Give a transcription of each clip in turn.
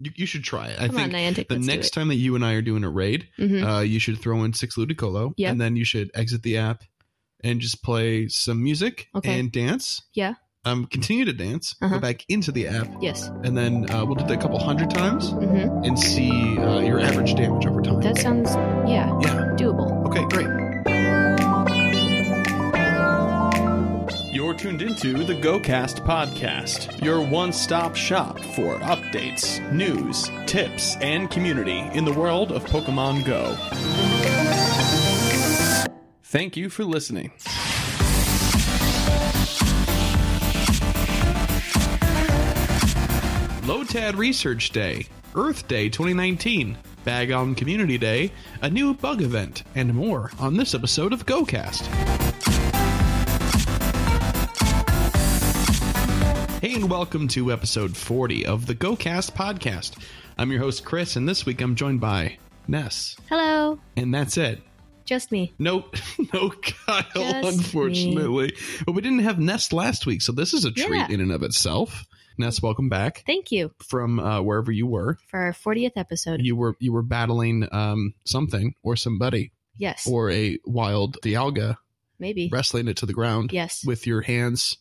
You, you should try it. I Come on, think Niantic. the next time that you and I are doing a raid. Mhm. uh, you should throw in six Ludicolo, Yep. and then you should exit the app and just play some music Okay. and dance. Yeah. Um, continue to dance, Uh-huh. go back into the app, Yes. and then uh, we'll do that a couple hundred times hmm and see uh, your average damage over time. That sounds yeah yeah. doable. Okay, great. Tuned into the GoCast podcast, your one stop shop for updates, news, tips, and community in the world of Pokemon Go. Thank you for listening. Lotad Research Day, Earth Day 2019, Bagon Community Day, a new bug event, and more on this episode of GoCast. Hey, and welcome to episode 40 of the GoCast podcast. I'm your host, Chris, and this week I'm joined by Ness. Hello, And that's it. just me. No, no Kyle, Just unfortunately. But we didn't have Ness last week, so this is a treat Yeah. in and of itself. Ness, welcome back Thank you from uh, wherever you were. for our 40th episode. You were you were battling um, something or somebody yes, or a wild Dialga, maybe. wrestling it to the ground Yes, with your hands.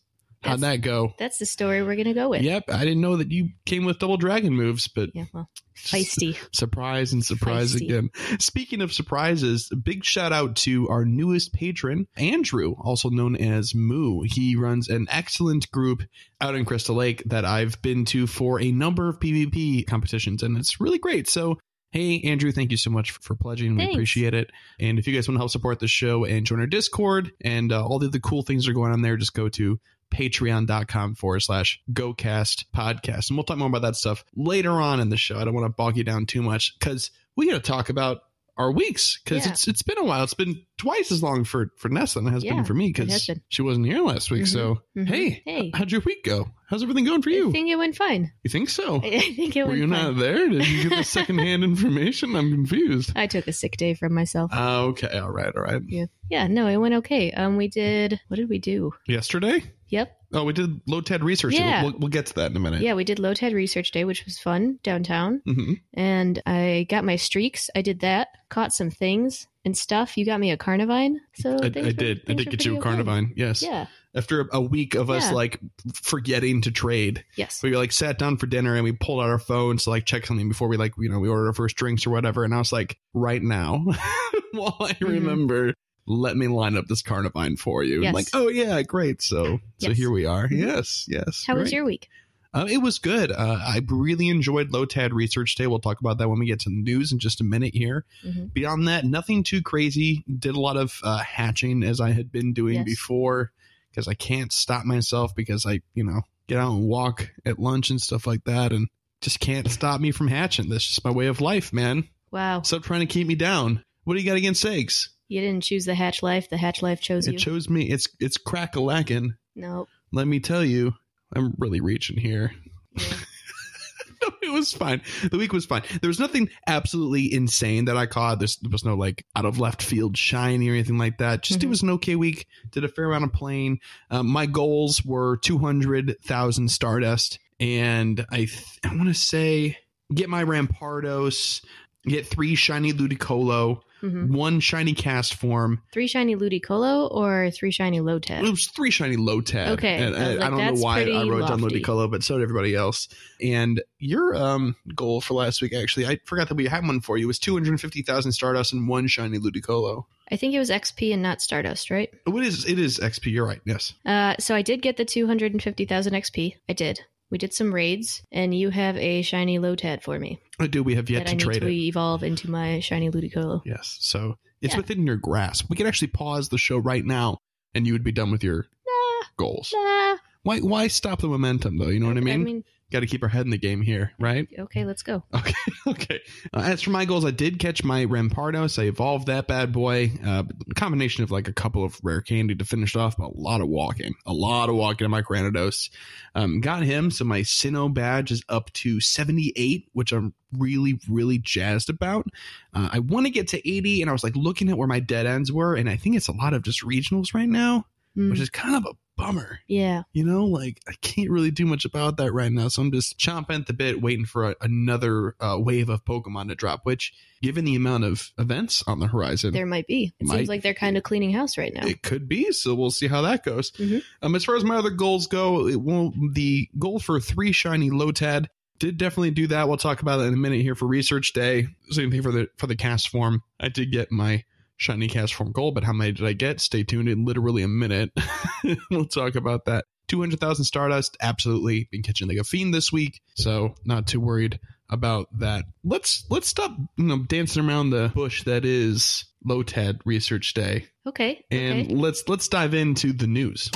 How'd that go? that's the story we're gonna go with. Yep, I didn't know that you came with double dragon moves, but Yeah, well, feisty. surprise and surprise Feisty. again. Speaking of surprises, big shout out to our newest patron, Andrew, also known as Moo. He runs an excellent group out in Crystal Lake that I've been to for a number of PvP competitions, and it's really great. So, hey, Andrew, thank you so much for pledging. We appreciate it. And if you guys want to help support the show and join our Discord and uh, all the other cool things that are going on there, just go to patreon.com forward slash gocast podcast. And we'll talk more about that stuff later on in the show. I don't want to bog you down too much because we got to talk about our weeks because Yeah. it's it's been a while. It's been twice as long for for nessa than it has Yeah, been for me because she wasn't here last week Mhm, so mhm. hey Hey. how'd your week go how's everything going for you I think it went fine. you think so I I think it were went you fine. not there did you get the secondhand information i'm confused I took a sick day from myself. uh, okay all right all right yeah, yeah. No, it went okay. Um, we did. What did we do? yesterday Yep. oh we did Lotad research Yeah. we'll, we'll get to that in a minute Yeah, we did Lotad Research Day, which was fun downtown. hmm and I got my streaks. I did that. Caught some things and stuff. You got me a Carnivine. So I, I did. I did get you a. Carnivine. Yes. Yeah. After a, week of us like forgetting to trade, Yes. we like sat down for dinner and we pulled out our phones to like check something before we like you know we ordered our first drinks or whatever. And I was like, right now, while I Mm-hmm. remember, let me line up this Carnivine for you. Yes. I'm like, oh yeah, great. So so Yes. here we are. Mhm. Yes, yes. How was your week? Uh, it was good. Uh, I really enjoyed Lotad Research Day. We'll talk about that when we get to the news in just a minute here. Mhm. Beyond that, nothing too crazy. Did a lot of uh, hatching as I had been doing Yes. before because I can't stop myself because I, you know, get out and walk at lunch and stuff like that and just can't stop me from hatching. That's just my way of life, man. Wow. Stop trying to keep me down. What do you got against eggs? You didn't choose the hatch life. The hatch life chose It you. chose me. It's it's crack a lacking. no. Let me tell you, I'm really reaching here. Yeah. it was fine. The week was fine. There was nothing absolutely insane that I caught. There's, there was no like out of left field shiny or anything like that. Just it Mhm. was an okay week. Did a fair amount of playing. Um, my goals were 200,000 Stardust. And I, th- I want to say get my Rampardos, get three shiny Ludicolo, hmm one shiny Castform. Three shiny Ludicolo or three shiny It was three shiny Lotad. Okay, And I was I, I don't know why I wrote down lofty. Ludicolo, but so did everybody else. And your um goal for last week, actually, I forgot that we had one for you. Was two hundred fifty thousand Stardust and one shiny Ludicolo. I think it was XP and not Stardust, right? What is it? Is XP? You're right. Yes. Uh, so I did get the 250,000 XP. I did. We did some raids, and you have a shiny Lotad for me I do. We have yet that to I need trade to it. evolve into my shiny Ludicolo. Yes. So it's Yeah. within your grasp. We could actually pause the show right now, and you would be done with your Nah, goals. nah. Why? Why stop the momentum though? You know what I mean? I mean, Got to keep our head in the game here, right? okay, let's go. Okay, okay. Uh, as for my goals, I did catch my Rampardos. I evolved that bad boy. Uh, combination of like a couple of rare candy to finish off, but a lot of walking, a lot of walking in my Granados. Um, got him, so my Sinnoh badge is up to 78, which I'm really, really jazzed about. Uh, I want to get to 80, and I was like looking at where my dead ends were, and I think it's a lot of just regionals right now, Hmm. which is kind of a bummer. Yeah. You know, like I can't really do much about that right now. So I'm just chomping at the bit, waiting for a, another uh, wave of Pokemon to drop. Which, given the amount of events on the horizon, There might be. It Might seems like they're kind of cleaning house right now. it could be. So we'll see how that goes. Mhm. Um, as far as my other goals go, it will the goal for three shiny Lotad did definitely do that. We'll talk about it in a minute here for research day. Same thing for the for the Castform. I did get my shiny Castform goal, but how many did I get? Stay tuned in literally a minute. we'll talk about that. 200,000 Stardust, absolutely. Been catching like a fiend this week, so not too worried about that. Let's let's stop you know dancing around the bush that is Lotad Research Day Okay. and okay. let's let's dive into the news.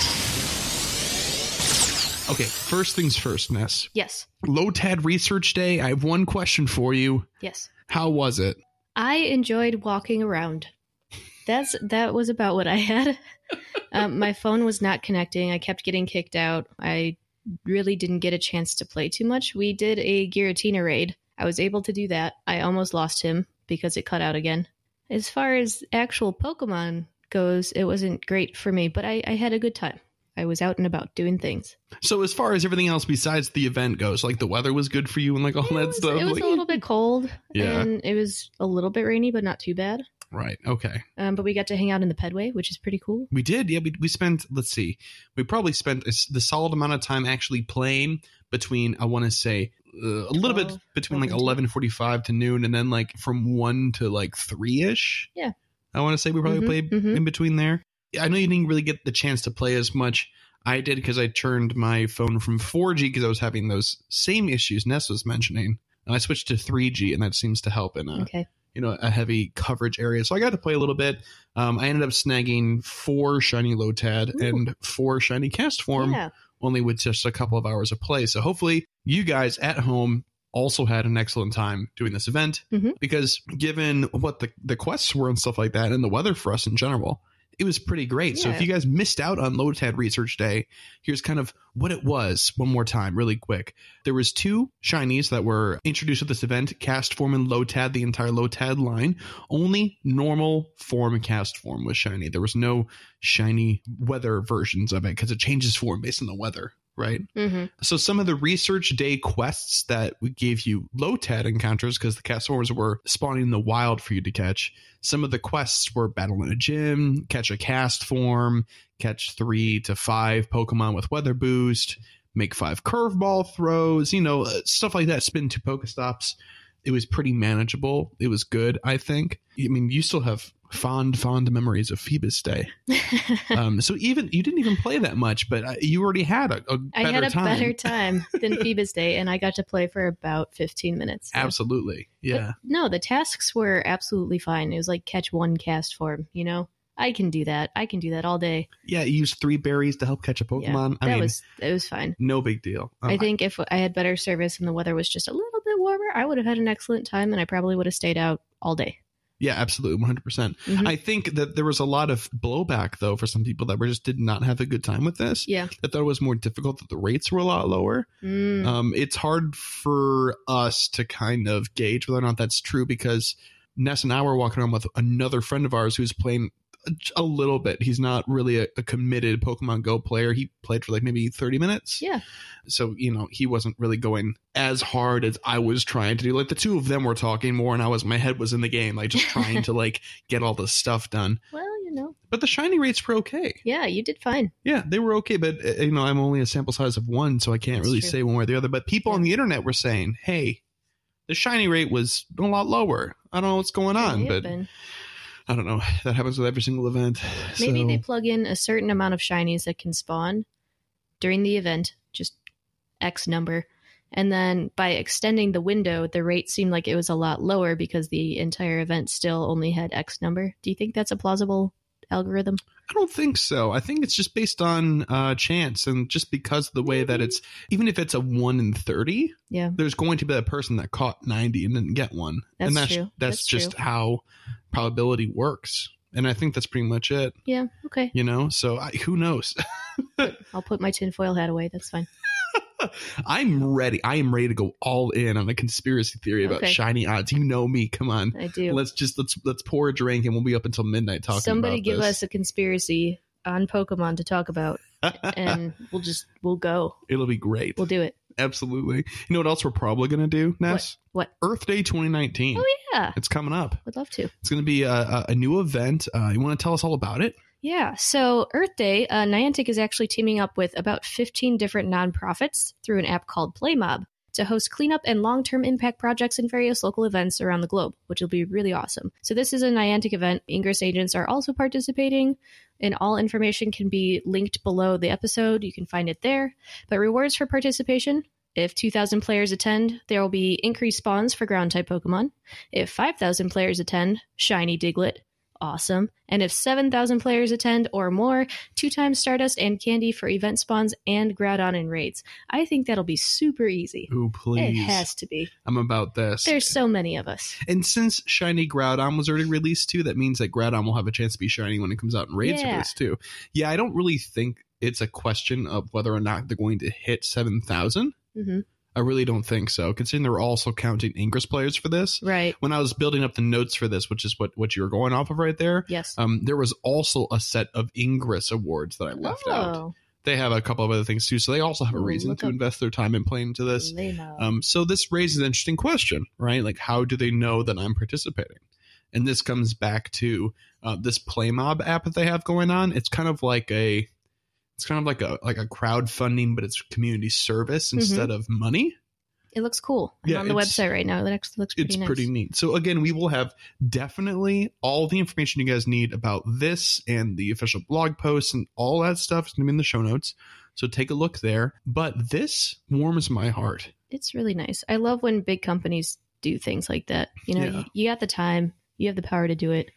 Okay, first things first, Ness. Yes. Lotad Research Day. I have one question for you. Yes. How was it? I enjoyed walking around. That's that was about what I had. um, my phone was not connecting. I kept getting kicked out. I really didn't get a chance to play too much. We did a Giratina raid. I was able to do that. I almost lost him because it cut out again. As far as actual Pokemon goes, it wasn't great for me, but I, I had a good time. I was out and about doing things. So, as far as everything else besides the event goes, like the weather was good for you and like all that was, stuff. it was like- a little bit cold, Yeah. and it was a little bit rainy, but not too bad. Right. Okay. Um, but we got to hang out in the Pedway, which is pretty cool. We did. Yeah. We we spent. Let's see. We probably spent a the solid amount of time actually playing between. I want to say. Uh, a little bit between like 12 and eleven forty five to noon, and then like from one to like three ish. Yeah. I want to say we probably Mhm, played mhm. in between there. I know you didn't really get the chance to play as much. I did because I turned my phone from 4G because I was having those same issues Ness was mentioning, and I switched to 3G, and that seems to help in a Okay. You know a heavy coverage area. So I got to play a little bit. Um, I ended up snagging four shiny Lotad Ooh. and four shiny Castform Yeah. only with just a couple of hours of play. So hopefully you guys at home also had an excellent time doing this event Mhm. because given what the, the quests were and stuff like that and the weather for us in general, it was pretty great. So if you guys missed out on Lotad Research Day, here's kind of what it was one more time, really quick. There was two shinies that were introduced at this event, Castform and Lotad, the entire Lotad line. Only normal form Castform was shiny. There was no shiny weather versions of it because it changes form based on the weather, right? hmm So some of the research day quests that we gave you low Lotad encounters because the Castforms were spawning in the wild for you to catch. Some of the quests were battle in a gym, catch a Castform, catch three to five Pokemon with weather boost, make five curveball throws, you know, uh, stuff like that. Spin two Pokestops. It was pretty manageable. It was good, I think. I mean, you still have fond, fond memories of Feebas Day. Um, so even you didn't even play that much, but uh, you already had a, a I had a time. better time than Feebas Day, and I got to play for about 15 minutes. So- Absolutely. But Yeah. no, the tasks were absolutely fine. It was like catch one Castform, you know? I can do that. I can do that all day. Yeah. You used three berries to help catch a Yeah, Pokemon. I that mean, was it was fine. no big deal. Um, I think if I had better service and the weather was just a little bit warmer, I would have had an excellent time and I probably would have stayed out all day. Yeah, absolutely. 100%. percent Mhm. I think that there was a lot of blowback, though, for some people that were just did not have a good time with this. Yeah. That thought it was more difficult, that the rates were a lot lower. Mm. Um, it's hard for us to kind of gauge whether or not that's true because Ness and I were walking around with another friend of ours who's playing a, a little bit. He's not really a, a committed Pokemon Go player. He played for like maybe 30 minutes. Yeah. So, you know, he wasn't really going as hard as I was trying to do. Like the two of them were talking more and I was, my head was in the game, like just trying to like get all the stuff done. Well, you know. But the shiny rates were okay. Yeah, you did fine. Yeah, they were okay, but uh, you know, I'm only a sample size of one, so I can't That's really true. say one way or the other. But people on the internet were saying, "Hey, the shiny rate was a lot lower. I don't know what's going on, have but been. I don't know. That happens with every single event. Maybe so, they plug in a certain amount of shinies that can spawn during the event, just X number. And then by extending the window, the rate seemed like it was a lot lower because the entire event still only had X number. Do you think that's a plausible algorithm? I don't think so. I think it's just based on uh, chance, and just because of the way that it's, even if it's a one in thirty, Yeah. there's going to be a person that caught ninety and didn't get one, That's and that's true. that's, That's just true. how probability works. And I think that's pretty much it. Yeah. Okay. You know, so I, who knows? I'll put my tinfoil hat away. That's fine. I'm ready. I am ready to go all in on the conspiracy theory about Okay. shiny odds. You know me. Come on. I do. Let's just let's let's pour a drink and we'll be up until midnight talking Somebody give this. us a conspiracy on Pokemon to talk about, and we'll just we'll go. It'll be great. We'll do it. Absolutely. You know what else we're probably going to do, Ness? What? Earth Day 2019. Oh yeah, It's coming up. I'd love to. It's going to be a, a, a new event. Uh, you want to tell us all about it? Yeah, so Earth Day, uh, Niantic is actually teaming up with about 15 different nonprofits through an app called Playmob to host cleanup and long term impact projects in various local events around the globe, which will be really awesome. So, this is a Niantic event. Ingress agents are also participating, and all information can be linked below the episode. You can find it there. But rewards for participation if 2,000 players attend, there will be increased spawns for ground type Pokemon. If 5,000 players attend, Shiny Diglett. Awesome. And if 7,000 players attend or more, two times Stardust and Candy for event spawns and Groudon and raids. I think that'll be super easy. Ooh, please. It has to be. I'm about this. There's so many of us. and since Shiny Groudon was already released too, that means that Groudon will have a chance to be shiny when it comes out in raids Yeah. this too. Yeah, I don't really think it's a question of whether or not they're going to hit 7,000. hmm I really don't think so, considering they're also counting Ingress players for this. Right. When I was building up the notes for this, which is what, what you were going off of right there, Yes. um, there was also a set of Ingress awards that I left out. oh, They have a couple of other things too, so they also have a reason look to up- invest their time in playing into this. they know. Um, so this raises an interesting question, right? Like, how do they know that I'm participating? And this comes back to uh, this Playmob app that they have going on. It's kind of like a, it's kind of like a like a crowdfunding, but it's community service mm-hmm. instead of money. it looks cool. I'm yeah, on the website right now. It actually looks pretty It's nice. pretty neat. So again, we will have definitely all the information you guys need about this and the official blog posts and all that stuff is going to be in the show notes. So take a look there. But this warms my heart. It's really nice. I love when big companies do things like that. You know, Yeah. you, you got the time, you have the power to do it.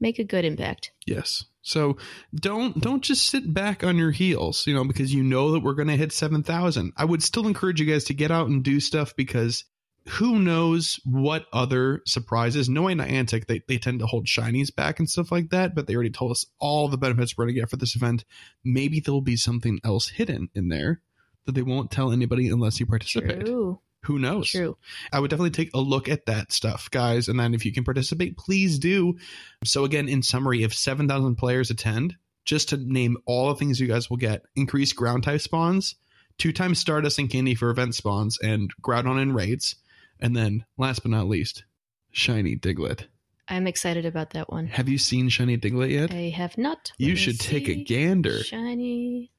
Make a good impact. Yes. So don't don't just sit back on your heels, you know, because you know that we're going to hit 7,000. I would still encourage you guys to get out and do stuff because who knows what other surprises. Knowing Niantic, they, they tend to hold shinies back and stuff like that, but they already told us all the benefits we're going to get for this event. Maybe there'll be something else hidden in there that they won't tell anybody unless you participate. True. Who knows? True. I would definitely take a look at that stuff, guys. And then if you can participate, please do. So, again, in summary, if 7,000 players attend, just to name all the things you guys will get increased ground type spawns, two times Stardust and Candy for event spawns, and Groudon and raids. And then, last but not least, Shiny Diglett. I'm excited about that one. Have you seen Shiny Diglett yet? I have not. you Let should take a gander. Shiny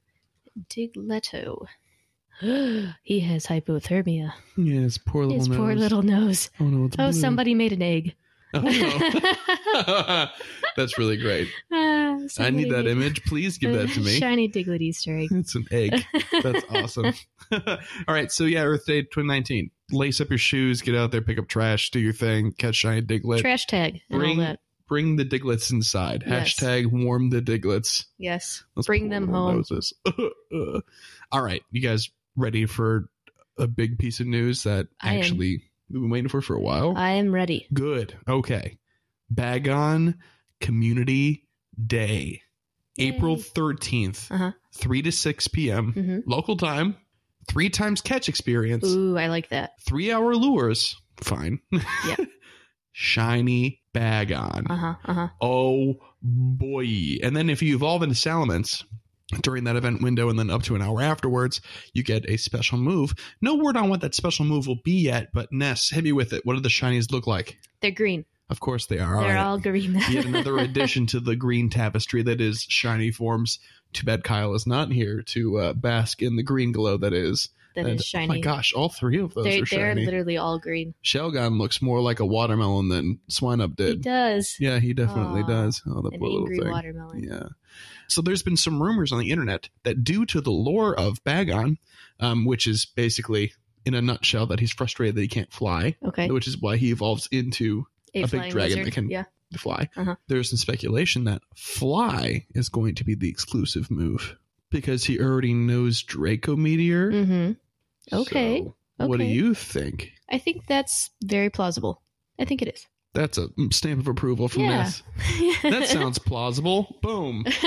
Digletto. he has hypothermia. Yeah, his poor little His nose. poor little nose. Oh, no, Oh, blue. somebody made an egg. Oh, no. That's really great. Ah, I need that image. Please give that to me. Shiny Diglett Easter egg. It's an egg. That's awesome. All right, so yeah, Earth Day 2019. Lace up your shoes, get out there, pick up trash, do your thing, catch shiny Diglett. Trash tag Bring-. Bring the Digletts inside. Yes. Hashtag warm the Digletts. Yes. Let's Bring them home. All right, you guys ready for a big piece of news that I am. actually we've been waiting for for a while? I am ready. Good. Okay. Bagon Community Day, April 13th, Uh-huh. 3 to 6 p.m. hmm local time, three times catch experience, Ooh, I like that. three hour lures. Fine. Yeah. Shiny Bagon. Uh huh. Uh huh. Oh boy. And then if you evolve into Salamence during that event window and then up to an hour afterwards, you get a special move. No word on what that special move will be yet, but Ness, hit me with it. What do the shinies look like? They're green. Of course they are. They're right. all green. Yet another addition to the green tapestry that is shiny forms. Too bad Kyle is not here to uh, bask in the green glow that is. That And, is shiny. Oh my gosh, all three of those They, are they're literally all green. Shelgon looks more like a watermelon than Swineup He did. He does. Yeah, he definitely Aw, does. Oh, the An poor little thing. watermelon. Yeah. So there's been some rumors on the internet that due to the lore of Bagon, um, which is basically in a nutshell that he's frustrated that he can't fly, Okay. which is why he evolves into A, a big dragon lizard. that can- Yeah. fly. Uh-huh. There's some speculation that fly is going to be the exclusive move because he already knows Draco Meteor. Mm-hmm. Okay. So, What do you think? I think that's very plausible. I think it is. That's a stamp of approval from Yeah. this. That sounds plausible. Boom.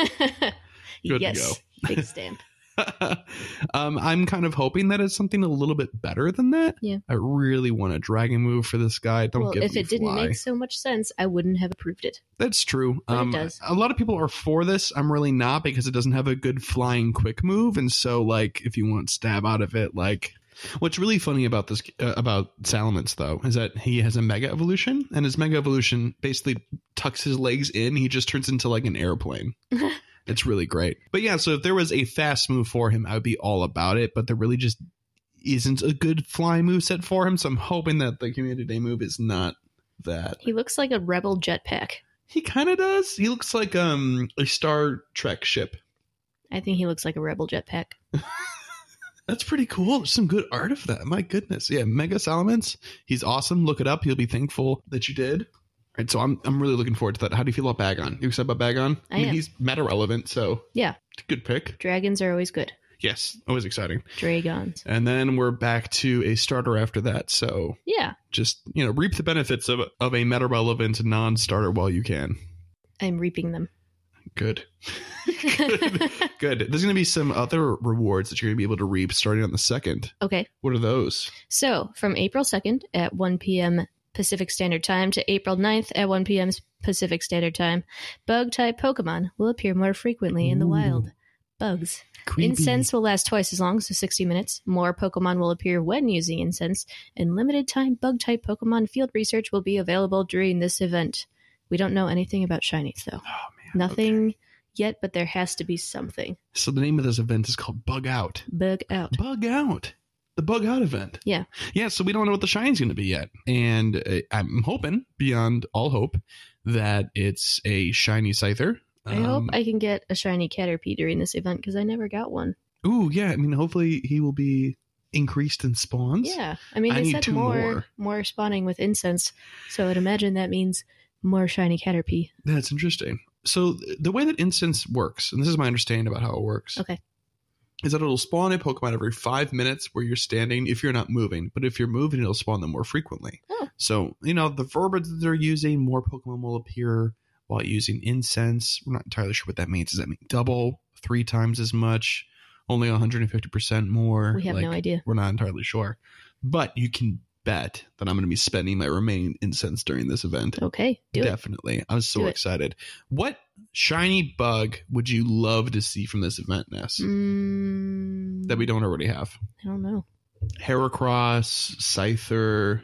Good to yes. Big stamp. um, I'm kind of hoping that it's something a little bit better than that. Yeah. I really want a dragon move for this guy. Don't well, give if it didn't make so much sense, I wouldn't have approved it. That's true. But it Um, does. A lot of people are for this. I'm really not because it doesn't have a good flying quick move, and so like if you want stab out of it, like what's really funny about this uh, about Salamence though is that he has a mega evolution, and his mega evolution basically tucks his legs in. He just turns into like an airplane. it's really great. But yeah, so if there was a fast move for him, I would be all about it. But there really just isn't a good fly move set for him. So I'm hoping that the Community Day move is not that. He looks like a rebel jetpack. He kind of does. He looks like um a Star Trek ship. I think he looks like a rebel jetpack. That's pretty cool. There's some good art of that. My goodness. Yeah, Mega Salamence. He's awesome. Look it up. He'll be thankful that you did. Right, so I'm I'm really looking forward to that. How do you feel about Bagon? You excited about Bagon? I am. he's meta relevant, so Yeah. good pick. Dragons are always good. Yes, always exciting. Dragons. And then we're back to a starter after that. So Yeah. just you know, reap the benefits of of a meta relevant non-starter while you can. I'm reaping them. Good. Good. Good. There's going to be some other rewards that you're going to be able to reap starting on the second. okay. What are those? So, from April 2nd at 1 p.m. Pacific Standard Time to April 9th at 1 p.m. Pacific Standard Time, bug type Pokemon will appear more frequently in the Ooh. wild. Bugs. Creepy. Incense will last twice as long, so 60 minutes. More Pokemon will appear when using incense, and limited time bug type Pokemon field research will be available during this event. We don't know anything about shinies, though. Oh man. Nothing okay. yet, but there has to be something. So the name of this event is called Bug Out. Bug out. Bug Out. The Bug Out event. Yeah. Yeah. So we don't know what the shine's going to be yet, and uh, I'm hoping beyond all hope that it's a shiny Scyther. I hope Um, I can get a shiny Caterpie during this event because I never got one. Ooh, yeah. I mean, hopefully he will be increased in spawns. Yeah, I mean I they said more, more. more spawning with incense, so I'd imagine that means more shiny Caterpie. That's interesting. So the way that incense works, and this is my understanding about how it works, Okay. Is that it'll spawn a Pokemon every five minutes where you're standing if you're not moving, but if you're moving, it'll spawn them more frequently. Oh. So you know the verbiage that they're using, more Pokemon will appear while using incense. We're not entirely sure what that means. Does that mean double, three times as much, only 150 percent more? We have no idea. We're not entirely sure, but you can bet that I'm going to be spending my remaining incense during this event. Okay, do it. Definitely. I was so Do it. excited. What shiny bug would you love to see from this event, Ness? Mm, That we don't already have? I don't know. Heracross, Scyther,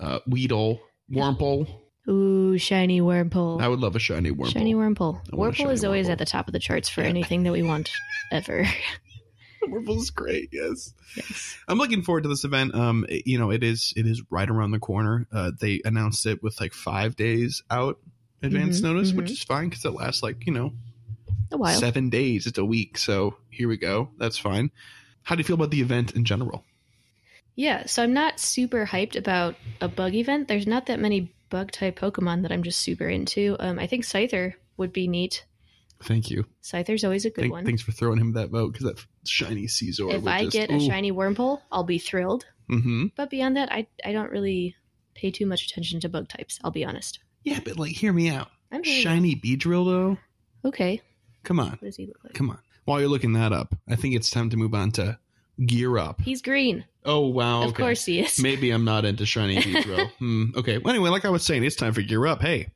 uh, Weedle, Wurmple. Ooh, shiny Wurmple. I would love a shiny Wurmple. Shiny want a Wurmple is always Wurmple. at the top of the charts for Yeah. anything that we want ever. Is great. Yes. yes. I'm looking forward to this event. Um, it- you know, it is it is right around the corner. Uh, they announced it with like five days out advance Mhm, notice, which mhm. is fine because it lasts like you know A while. seven days. It's a week. So here we go. That's fine. How do you feel about the event in general? Yeah, so I'm not super hyped about a bug event. There's not that many bug type Pokemon that I'm just super into. Um, I think Scyther would be neat. Thank you. Scyther's always a good Thank- one. Thanks for throwing him that vote because that shiny Scyther. if I get a shiny Wurmple, I'll be thrilled. hmm But beyond that, I I don't really pay too much attention to bug types. I'll be honest. Yeah, but like, hear me out. I'm Shiny Beedrill, though. Okay, Come on, what does he look like? come on. While you're looking that up, I think it's time to move on to Gear Up. He's green. Oh wow! Of okay. course he is. Maybe I'm not into shiny Beedrill. hmm. Okay. Well, anyway, like I was saying, it's time for Gear Up. Hey.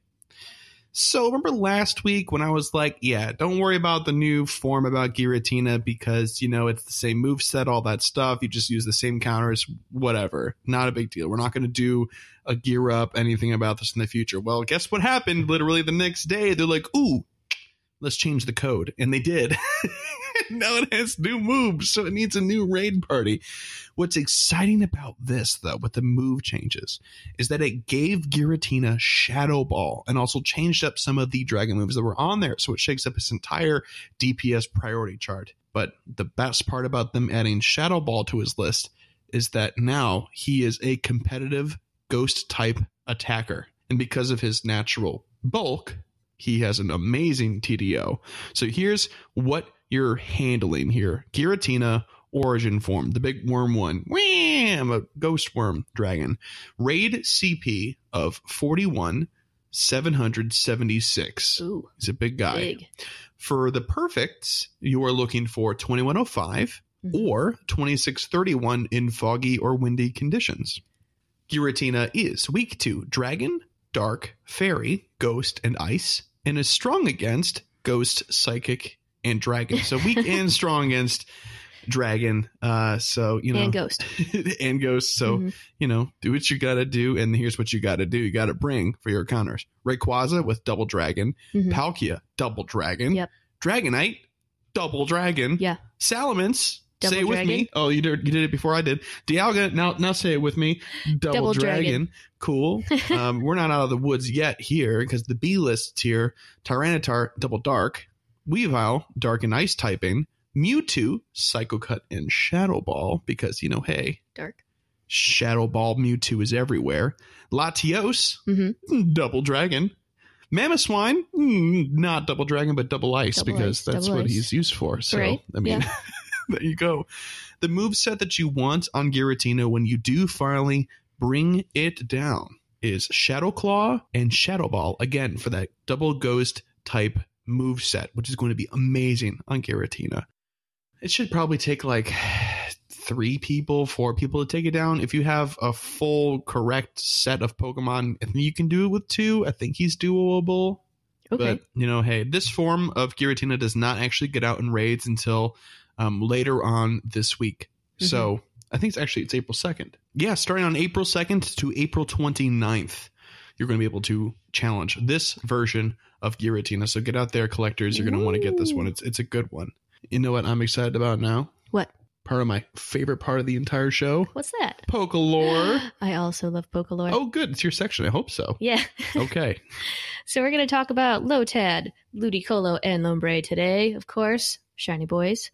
So remember last week when I was like, yeah, don't worry about the new form about Giratina because, you know, it's the same move set, all that stuff. You just use the same counters, whatever. Not a big deal. We're not going to do a gear up anything about this in the future. Well, guess what happened literally the next day? They're like, ooh, let's change the code. And they did. now it has new moves, so it needs a new raid party. What's exciting about this, though, with the move changes, is that it gave Giratina Shadow Ball and also changed up some of the dragon moves that were on there. So it shakes up its entire DPS priority chart. But the best part about them adding Shadow Ball to his list is that now he is a competitive ghost type attacker. And because of his natural bulk, he has an amazing TDO. So here's what you're handling here Giratina origin form, the big worm one. Wham! A ghost worm dragon. Raid CP of 41, 776. Ooh, He's a big guy. big. For the perfects, you are looking for 2105 Mhm. or 2631 in foggy or windy conditions. Giratina is weak to dragon, dark, fairy, ghost, and ice, and is strong against ghost, psychic, and dragon. So weak and strong against dragon. Uh, so you know, and ghost. and ghost. So Mhm. you know, do what you got to do, and here's what you got to do. You got to bring for your counters: Rayquaza with double dragon, Mhm. Palkia double dragon, Yep. Dragonite double dragon, Yeah. Salamence. Double say it with me. Oh, you did you did it before I did. Dialga. Now now say it with me. Double, Double dragon. dragon. Cool. um, we're not out of the woods yet here because the B list here: Tyranitar double dark, Weavile dark and ice typing, Mewtwo Psycho Cut and Shadow Ball because you know hey Dark. Shadow Ball Mewtwo is everywhere. Latios, Mhm. Double Dragon. Mamoswine, mm, not Double Dragon, but Double Ice Double because ice, that's what ice. he's used for. So, Right, I mean, there you go. The move set that you want on Giratina when you do finally bring it down is Shadow Claw and Shadow Ball again for that double ghost type move set, which is going to be amazing on Giratina. It should probably take like three people, four people to take it down. If you have a full correct set of Pokemon, I think you can do it with two. I think he's doable. Okay. But you know, hey, this form of Giratina does not actually get out in raids until um, later on this week. So I think it's actually it's April second. Yeah, starting on April second to April 29th, you're going to be able to challenge this version of Giratina. So get out there, collectors. You're going to want to get this one. It's it's a good one. You know what I'm excited about now? What? Part of my favorite part of the entire show, What's that? Pokelore. I also love Pokelore. oh, good. It's your section. I hope so. Yeah. Okay. So we're going to talk about Lotad, Ludicolo, and Lombre today, of course. Shiny boys.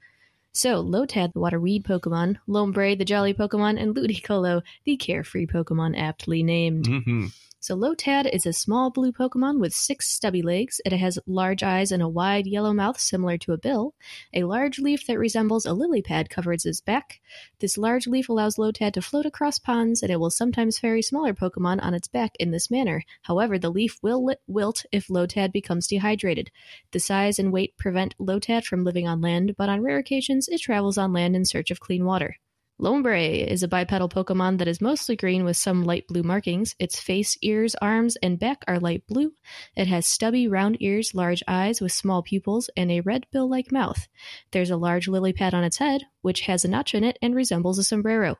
So Lotad, the water weed Pokemon, Lombre, the jolly Pokemon, and Ludicolo, the carefree Pokemon aptly named. hmm So Lotad is a small blue Pokemon with six stubby legs. It has large eyes and a wide yellow mouth similar to a bill. A large leaf that resembles a lily pad covers its back. This large leaf allows Lotad to float across ponds, and it will sometimes ferry smaller Pokemon on its back in this manner. However, the leaf will wilt if Lotad becomes dehydrated. The size and weight prevent Lotad from living on land, but on rare occasions it travels on land in search of clean water. Lombre is a bipedal Pokemon that is mostly green with some light blue markings. Its face, ears, arms, and back are light blue. It has stubby, round ears, large eyes with small pupils, and a red bill like mouth. There's a large lily pad on its head, which has a notch in it and resembles a sombrero.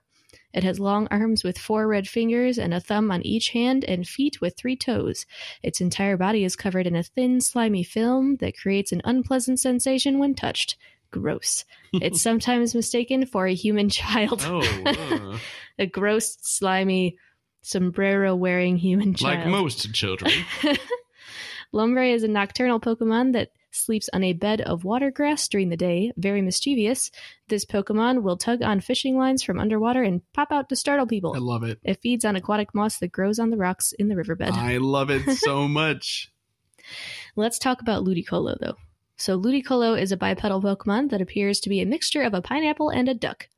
It has long arms with four red fingers and a thumb on each hand, and feet with three toes. Its entire body is covered in a thin, slimy film that creates an unpleasant sensation when touched. Gross. It's sometimes mistaken for a human child. Oh, uh, a gross, slimy, sombrero wearing human child. like most children. Lombre is a nocturnal Pokemon that sleeps on a bed of water grass during the day, very mischievous. This Pokemon will tug on fishing lines from underwater and pop out to startle people. I love it. It feeds on aquatic moss that grows on the rocks in the riverbed. I love it so much. Let's talk about Ludicolo, though. So, Ludicolo is a bipedal Pokemon that appears to be a mixture of a pineapple and a duck.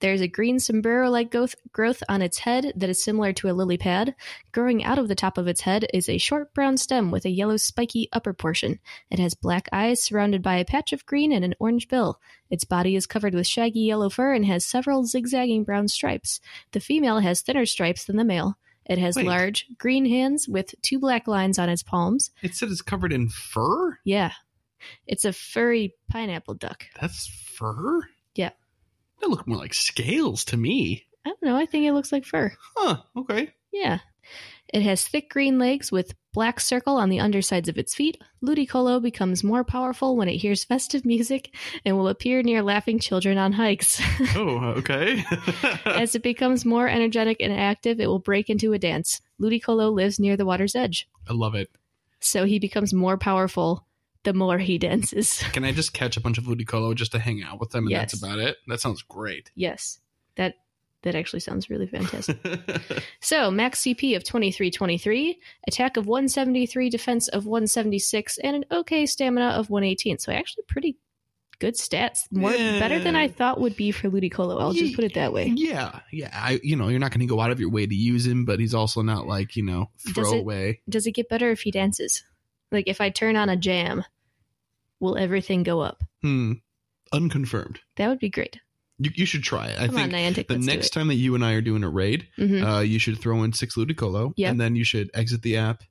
There's a green sombrero like growth, growth on its head that is similar to a lily pad. Growing out of the top of its head is a short brown stem with a yellow spiky upper portion. It has black eyes surrounded by a patch of green and an orange bill. Its body is covered with shaggy yellow fur and has several zigzagging brown stripes. The female has thinner stripes than the male. It has Wait. large green hands with two black lines on its palms. It said it's covered in fur. Yeah. It's a furry pineapple duck. That's fur. Yeah. That look more like scales to me. I don't know. I think it looks like fur. Huh. Okay. Yeah. It has thick green legs with black circle on the undersides of its feet. Ludicolo becomes more powerful when it hears festive music and will appear near laughing children on hikes. Oh, okay. As it becomes more energetic and active, it will break into a dance. Ludicolo lives near the water's edge, I love it. so he becomes more powerful the more he dances. Can I just catch a bunch of Ludicolo just to hang out with them and Yes. that's about it? That sounds great. Yes. That that actually sounds really fantastic. So, max CP of 2323, attack of 173, defense of 176, and an okay stamina of 118. So, actually, pretty good stats. More Yeah. better than I thought would be for Ludicolo. I'll just put it that way. Yeah, yeah. I, you know, you're not going to go out of your way to use him, but he's also not like you know Does it- throwaway. Does it get better if he dances? Like if I turn on a jam, will everything go up? Hmm. Unconfirmed. That would be great. You, you should try it. I Come on, think Niantic. the next time that you and I are doing a raid. Mhm. uh, you should throw in six Ludicolo, Yeah. and then you should exit the app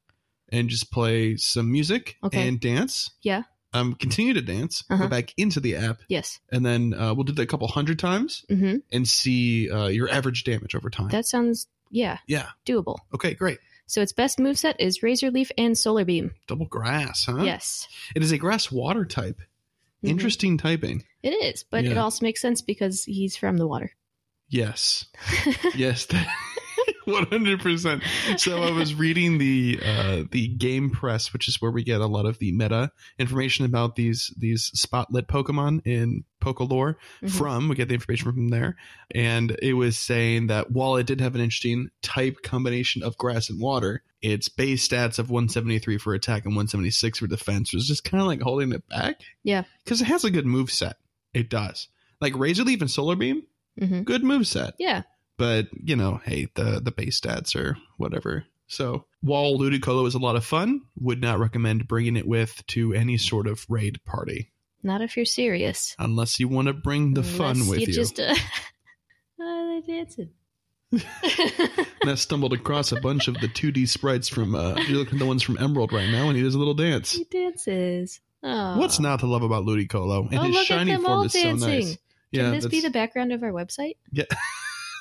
and just play some music Okay. and dance. Yeah. Um, continue to dance. Uh-huh. Go back into the app, yes. and then uh, we'll do that a couple hundred times hmm and see uh, your average damage over time. That sounds yeah yeah. doable. Okay. Great. So its best moveset is Razor Leaf and Solar Beam. Double grass, huh? Yes. It is a grass water type. Mhm. Interesting typing. It is, but it also makes sense because he's from the water. Yes. Yes. One hundred percent. So I was reading the uh, the GamePress, which is where we get a lot of the meta information about these these spotlit Pokemon in Pokelore. Mhm. From we get the information from there, and it was saying that while it did have an interesting type combination of grass and water, its base stats of one seventy three for attack and one seventy six for defense was just kind of like holding it back. Yeah. because it has a good move set. It does. Like Razor Leaf and Solar Beam, Mhm. good move set Yeah. But you know, hey, the the base stats or whatever. So while Ludicolo is a lot of fun, would not recommend bringing it with to any sort of raid party Not if you're serious. unless you want to bring the fun with you. Just, uh, oh, they're dancing. and I stumbled across a bunch of the 2D sprites from. Uh, you're looking at the ones from Emerald right now, and he does a little dance. he dances. Oh. What's not to love about Ludicolo? And Oh, his look at shiny them form all is so dancing. nice. Can Yeah, this be the background of our website?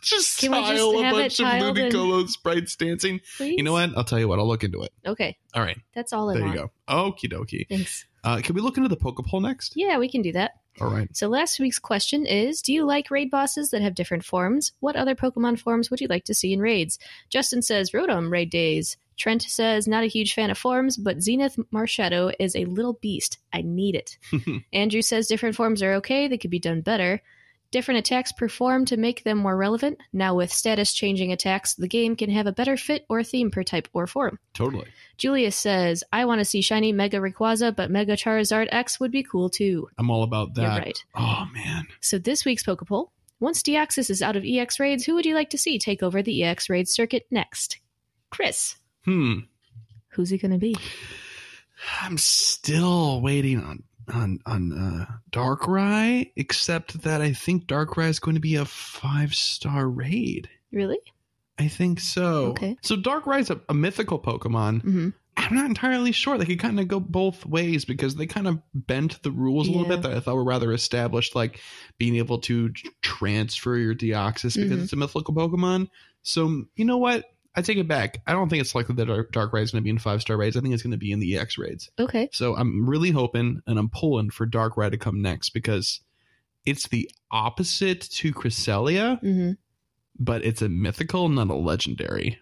just Can we just a have it bunch of tiled in- Ludicolo sprites dancing. Please? You know what? I'll tell you what. I'll look into it. Okay, All right, that's all I there you want. go. Okie dokie. Thanks. Uh, can we look into the Pokeball next? Yeah, we can do that. All right. So last week's question is Do you like raid bosses that have different forms? What other Pokemon forms would you like to see in raids? Justin says Rotom raid days. Trent says not a huge fan of forms, but Zenith Marshadow is a little beast. I need it. Andrew says different forms are okay, they could be done better. Different attacks performed to make them more relevant. Now, with status changing attacks, the game can have a better fit or theme per type or form. totally. Julius says, I want to see shiny Mega Rayquaza, but Mega Charizard X would be cool too. I'm all about that. You're right. Oh man. So this week's Pokepoll. Once Deoxys is out of EX raids, who would you like to see take over the EX raid circuit next? Chris. Hmm. Who's it going to be? I'm still waiting on on on uh, Darkrai, except that I think Darkrai is going to be a five star raid. Really? I think so. Okay. So Darkrai's a, a mythical Pokemon. hmm I'm not entirely sure. They could kind of go both ways because they kind of bent the rules a little bit that I thought were rather established, like being able to transfer your Deoxys because Mhm. it's a mythical Pokemon. So you know what? I take it back. I don't think it's likely that Dark Darkrai is going to be in five star raids. I think it's going to be in the EX raids. Okay. So I'm really hoping and I'm pulling for Dark Darkrai to come next because it's the opposite to Cresselia, hmm but it's a mythical, not a legendary.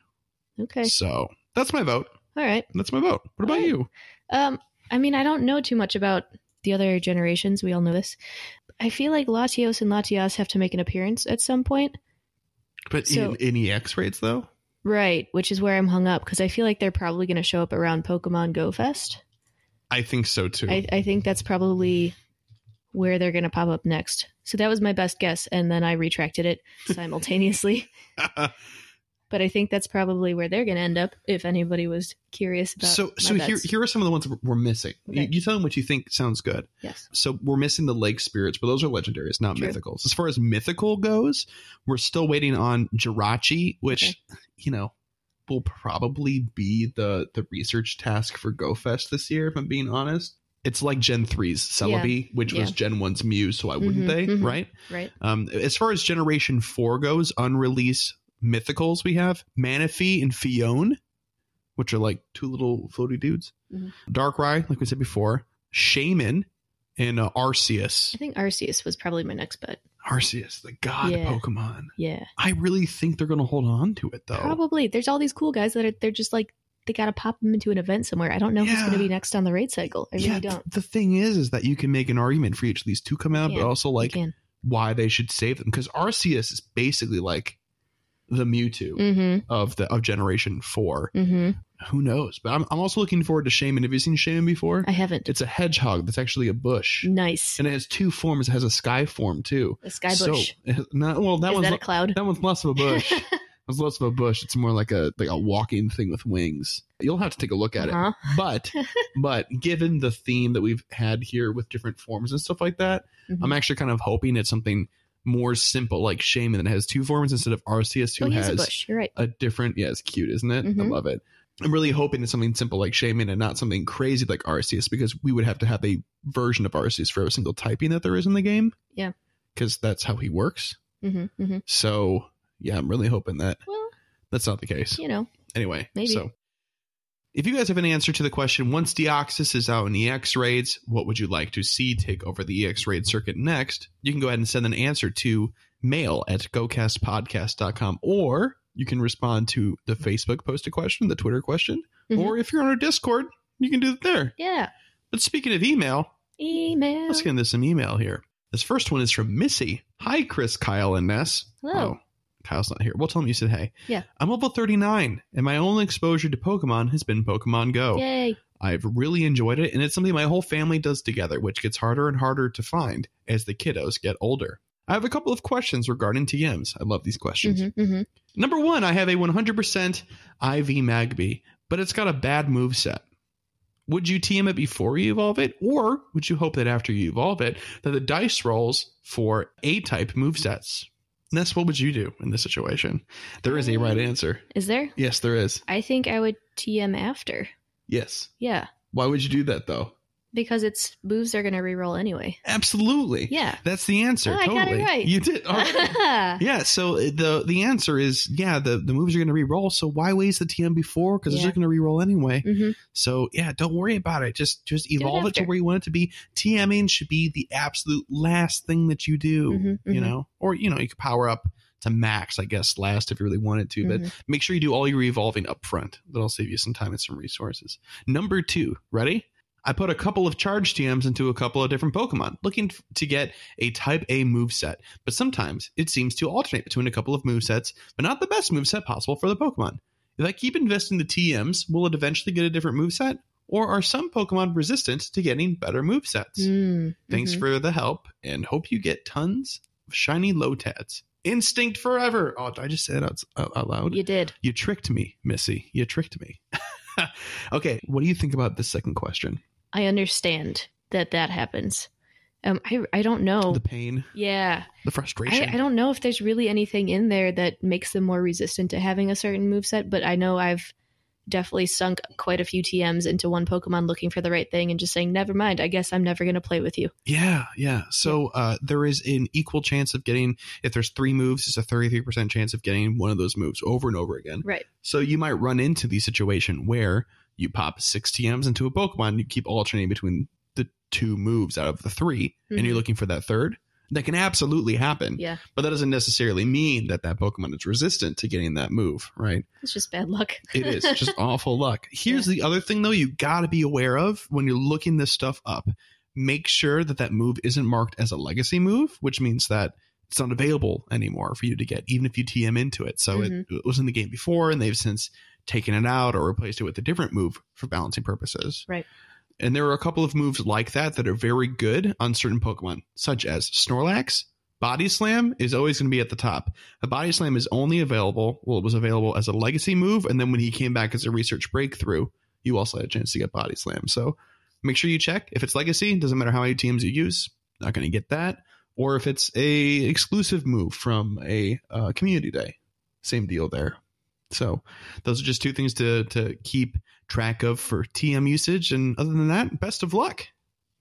Okay. So that's my vote. All right. That's my vote. What about Alright. you? Um, I mean, I don't know too much about the other generations. We all know this. I feel like Latios and Latias have to make an appearance at some point. But So- in, in EX raids though? Right, which is where I'm hung up because I feel like they're probably going to show up around Pokemon Go Fest. I think so too. I, I think that's probably where they're going to pop up next. So that was my best guess, and then I retracted it simultaneously. but I think that's probably where they're going to end up. If anybody was curious about, so so here bets. here are some of the ones we're missing. You, Okay. you tell them what you think sounds good. yes, So we're missing the lake spirits, but those are legendaries, not True. mythicals. As far as mythical goes, we're still waiting on Jirachi, which Okay. you know will probably be the the research task for GoFest this year. If I'm being honest, it's like Gen 3's Celebi, which was. Gen 1's Mew's, So why wouldn't Mhm, they? mhm. Right. right. Um, as far as Generation 4 goes, unreleased mythicals, we have Manaphy and Phione, which are like two little floaty dudes. Mhm. Darkrai, like we said before, Shaymin, and uh, Arceus. I think Arceus was probably my next bet. Arceus, the god Yeah. Pokemon. Yeah, I really think they're going to hold on to it, though. probably. There's all these cool guys that are they're just like they got to pop them into an event somewhere. I don't know who's going to be next on the raid cycle. I really yeah, don't. the thing is, is that you can make an argument for each of these two come out, but also like why they should save them because Arceus is basically like the Mewtwo Mm-hmm. of the of Generation Four. Mm-hmm. Who knows? But I'm I'm also looking forward to Shaymin. Have you seen Shaymin before? I haven't. It's a hedgehog that's actually a bush, nice. and it has two forms. It has a sky form too. A sky So, bush. not, well, that Is one's that a cloud? that one's less of a bush. It's less of a bush. It's more like a like a walking thing with wings. You'll have to take a look at Uh-huh. it. But but given the theme that we've had here with different forms and stuff like that, Mhm. I'm actually kind of hoping it's something more simple, like Shaymin that has two forms instead of Arceus who oh, has a bush. You're right. a different. Yeah, it's cute, isn't it? I Mhm. love it. I'm really hoping it's something simple like Shaymin and not something crazy like Arceus because we would have to have a version of Arceus for every single typing that there is in the game. Yeah. because that's how he works. Mm-hmm. Mm-hmm. So yeah, I'm really hoping that Well, that's not the case. you know. Anyway, Maybe. so if you guys have an answer to the question, once Deoxys is out in EX raids, what would you like to see take over the EX raid circuit next? You can go ahead and send an answer to mail at gocastpodcast.com or you can respond to the Facebook posted question, the Twitter question, Mhm. or if you're on our Discord, you can do it there. Yeah. But speaking of email, Email. let's get into some email here. This first one is from Missy. Hi, Chris, Kyle, and Ness. Hello. Kyle's not here. We'll tell him you said hey. Yeah. I'm level 39, and my only exposure to Pokemon has been Pokemon Go. Yay. I've really enjoyed it, and it's something my whole family does together, which gets harder and harder to find as the kiddos get older. I have a couple of questions regarding TMs. I love these questions. Mm-hmm. Mm-hmm. Number one, I have a 100% IV Magby, but it's got a bad move set. Would you TM it before you evolve it, or would you hope that after you evolve it, that the dice rolls for A type move sets? Ness, what would you do in this situation? There is a right um, answer. Is there? Yes, there is. I think I would TM after. Yes. Yeah. Why would you do that though? Because its moves are going to reroll anyway. Absolutely. Yeah. That's the answer. Oh, I got it right. You did. Right. yeah. So uh, the the answer is yeah. The the moves are going to re-roll. So why waste the TM before? Because it's Yeah. just going to re-roll anyway. hmm So yeah, don't worry about it. Just just evolve it, to where you want it to be. TMing should be the absolute last thing that you do. Mhm, You mhm. know, or you know, you could power up to max, I guess, last if you really wanted to. But Mhm. make sure you do all your evolving up front. That'll save you some time and some resources. Number two, ready? I put a couple of charge TMs into a couple of different Pokemon, looking to get a Type A moveset. But sometimes it seems to alternate between a couple of movesets, but not the best moveset possible for the Pokemon. If I keep investing the TMs, will it eventually get a different moveset? Or are some Pokemon resistant to getting better movesets? Mm, Thanks mhm. for the help, and hope you get tons of shiny Lotads. Instinct forever! Oh, did I just say that out, out out loud? You did. You tricked me, Missy. You tricked me. okay, what do you think about this second question? I understand that that happens. Um, I I don't know. The pain, yeah, the frustration. I, I don't know if there's really anything in there that makes them more resistant to having a certain moveset, but I know I've definitely sunk quite a few TMs into one Pokemon looking for the right thing and just saying, never mind, I guess I'm never going to play with you. yeah, yeah. So uh, there is an equal chance of getting, if there's three moves, it's a 33% chance of getting one of those moves over and over again. Right. So you might run into the situation where you pop six TMs into a Pokemon, you keep alternating between the two moves out of the 3 and you're Mhm. looking for that third. That can absolutely happen. Yeah. But that doesn't necessarily mean that that Pokemon is resistant to getting that move, right? It's just bad luck. It is just awful luck. Here's the other thing, though, you got to be aware of when you're looking this stuff up. Make sure that that move isn't marked as a legacy move, which means that it's not available anymore for you to get, even if you TM into it. So it, it was in the game before, and they've since taken it out or replaced it with a different move for balancing purposes. Right. And there are a couple of moves like that that are very good on certain Pokemon, such as Snorlax. Body Slam is always going to be at the top. A Body Slam is only available, well, it was available as a legacy move, and then when he came back as a research breakthrough, you also had a chance to get Body Slam. So make sure you check. If it's legacy, doesn't matter how many TMs you use, not going to get that. Or if it's a exclusive move from a uh, community day, same deal there. So those are just two things to to keep track of for TM usage. And other than that, best of luck,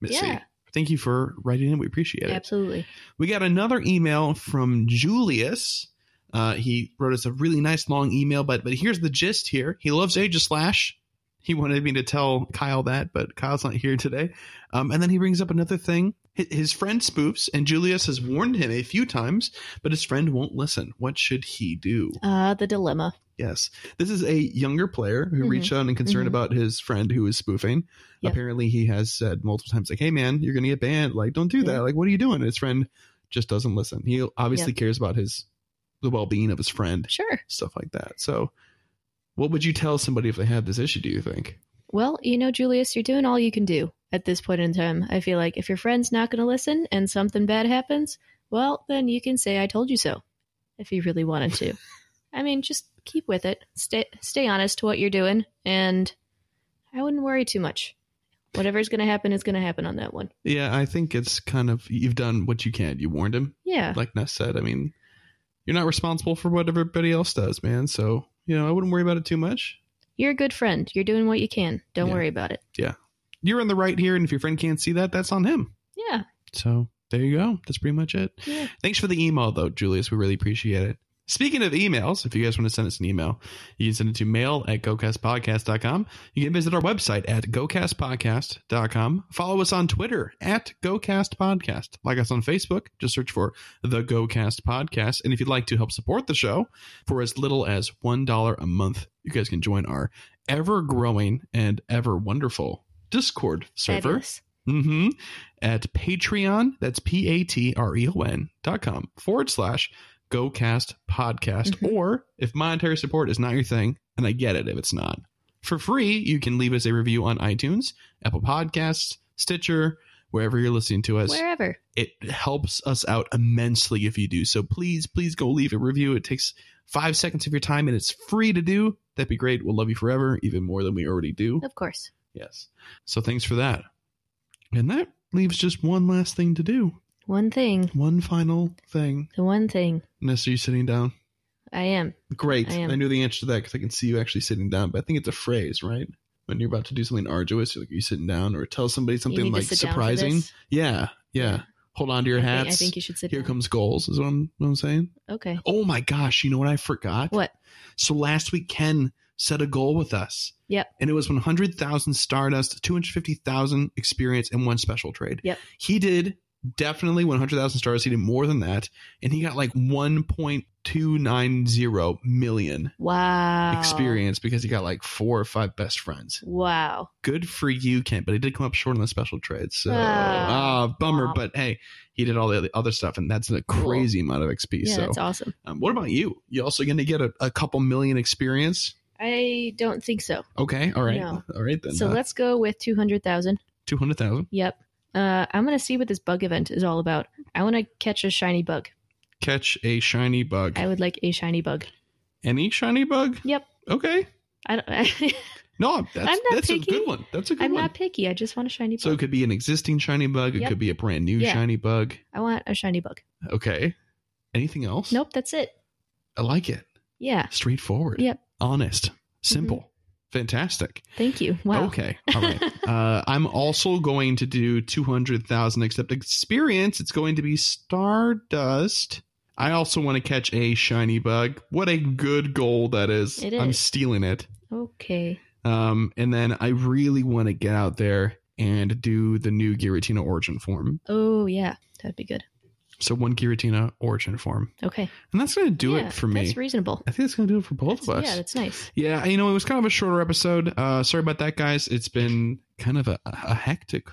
Missy. Yeah. Thank you for writing in. We appreciate it. Absolutely. We got another email from Julius. Uh, he wrote us a really nice long email, but but here's the gist here. He loves Age of Slash. He wanted me to tell Kyle that, but Kyle's not here today. Um, and then he brings up another thing. His friend spoofs, and Julius has warned him a few times, but his friend won't listen. What should he do? Uh, the dilemma. Yes. This is a younger player who Mhm. reached out and concerned Mhm. about his friend who is spoofing. Yep. Apparently, he has said multiple times, like, hey, man, you're going to get banned. Like, don't do Yeah. that. Like, what are you doing? And his friend just doesn't listen. He obviously cares about his the well being of his friend, Sure. stuff like that. So, what would you tell somebody if they had this issue? Do you think? Well, you know, Julius, you're doing all you can do at this point in time. I feel like if your friend's not going to listen and something bad happens, well, then you can say I told you so if you really wanted to. I mean, just keep with it. Stay stay honest to what you're doing and I wouldn't worry too much. Whatever's going to happen is going to happen on that one. Yeah, I think it's kind of you've done what you can. You warned him, Yeah. like Ness said. I mean, you're not responsible for what everybody else does, man. So you know, I wouldn't worry about it too much. You're a good friend. You're doing what you can. Don't Yeah. worry about it. Yeah, you're in the right here, and if your friend can't see that, that's on him. Yeah. So there you go. That's pretty much it. Yeah. Thanks for the email, though, Julius. We really appreciate it. Speaking of emails, if you guys want to send us an email, you can send it to mail at gocastpodcast.com. You can visit our website at gocastpodcast.com. Follow us on Twitter at gocastpodcast. Like us on Facebook, just search for the GoCast Podcast. And if you'd like to help support the show for as little as $1 a month, you guys can join our ever growing and ever wonderful Discord server Fabulous. hmm At Patreon, that's P A T R E O N dot com forward slash GoCast podcast. Mhm. Or if monetary support is not your thing, and I get it if it's not, for free, you can leave us a review on iTunes, Apple Podcasts, Stitcher, wherever you're listening to us. Wherever. It helps us out immensely if you do. So please, please go leave a review. It takes five seconds of your time and it's free to do. That'd be great. We'll love you forever, even more than we already do. Of course. Yes. So thanks for that. And that leaves just one last thing to do. One thing. One final thing. The one thing. Ness, are you sitting down? I am. Great. I am. knew the answer to that because I can see you actually sitting down. But I think it's a phrase, right? When you're about to do something arduous, like you sitting down or tell somebody something like to sit down for surprising. Yeah, yeah. Hold on to your I hats. think, I think you should sit Here down. comes goals, is what I'm, what I'm saying. Okay. Oh my gosh, you know what I forgot? What? So last week, Ken set a goal with us. Yep. And it was 100,000 Stardust, 250,000 experience, and one special trade. Yep. He did definitely 100,000 stars. He did more than that. And he got like 1.290 million Wow. experience because he got like four or five best friends. Wow. Good for you, Kent. But he did come up short on the special trade. So, Ah. ah, bummer. Wow. But hey, he did all the other stuff. And that's a Cool. crazy amount of XP. Yeah, so, that's awesome. um, what about you? You also going to get a, a couple million experience? I don't think so. Okay, all right, No. all right then. So let's go with 200,000. two hundred thousand. Yep. Uh, I'm going to see what this bug event is all about. I want to catch a shiny bug. Catch a shiny bug. I would like a shiny bug. Any shiny bug? Yep. Okay. I don't, I, No, that's I'm not that's a good one. That's a good I'm one. not picky. I just want a shiny bug. so it could be an existing shiny bug. It Yep. could be a brand new Yeah. shiny bug. I want a shiny bug. Okay. Anything else? Nope, that's it. I like it. Yeah. Straightforward. Yep. Honest. Simple. Fantastic. Thank you. Wow. Okay. All right. uh, I'm also going to do 200,000 except experience. It's going to be Stardust. I also want to catch a shiny bug. What a good goal that is. It I'm stealing it. Okay. Um, and then I really want to get out there and do the new Giratina origin form. Oh, yeah. That'd be good. So one Giratina origin form. Okay. And that's going to do Yeah, it for me. That's reasonable. I think it's going to do it for both That's- of us. Yeah, that's nice. Yeah, you know, it was kind of a shorter episode. Uh, sorry about that, guys. It's been kind of a, a hectic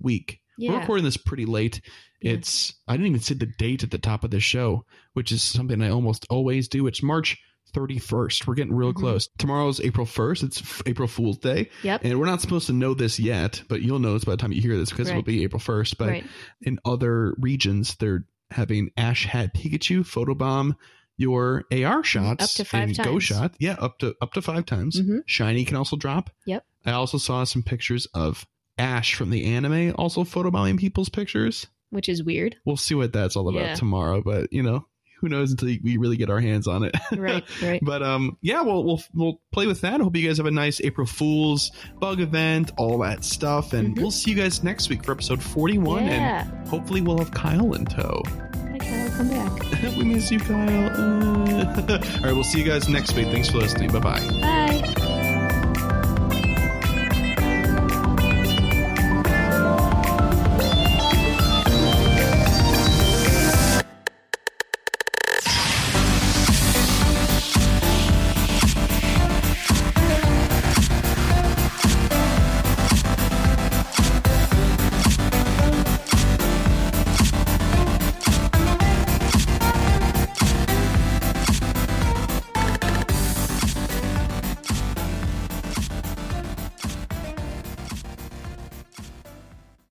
week. We're recording this pretty late. Yeah. It's I didn't even see the date at the top of the show, which is something I almost always do. It's March 31st. We're getting real Mhm. close. Tomorrow's April 1st. It's April Fool's Day. Yep. And we're not supposed to know this yet, but you'll know this by the time you hear this because it'll be April 1st. But right. in other regions, they're having Ash Hat Pikachu photobomb your AR shots Up to five and Go shot. Yeah, up to up to five times. Mhm. Shiny can also drop. Yep. I also saw some pictures of Ash from the anime also photobombing people's pictures. Which is weird. We'll see what that's all about Yeah. tomorrow, but you know, who knows until we really get our hands on it. Right. Right. But um, yeah, we'll we'll we'll play with that. I hope you guys have a nice April Fool's bug event, all that stuff, and Mhm. we'll see you guys next week for episode forty-one, yeah. and hopefully we'll have Kyle in tow. Hi, Kyle. Come back. we miss you, Kyle. Uh, all right, we'll see you guys next week. Thanks for listening. Bye bye. Bye.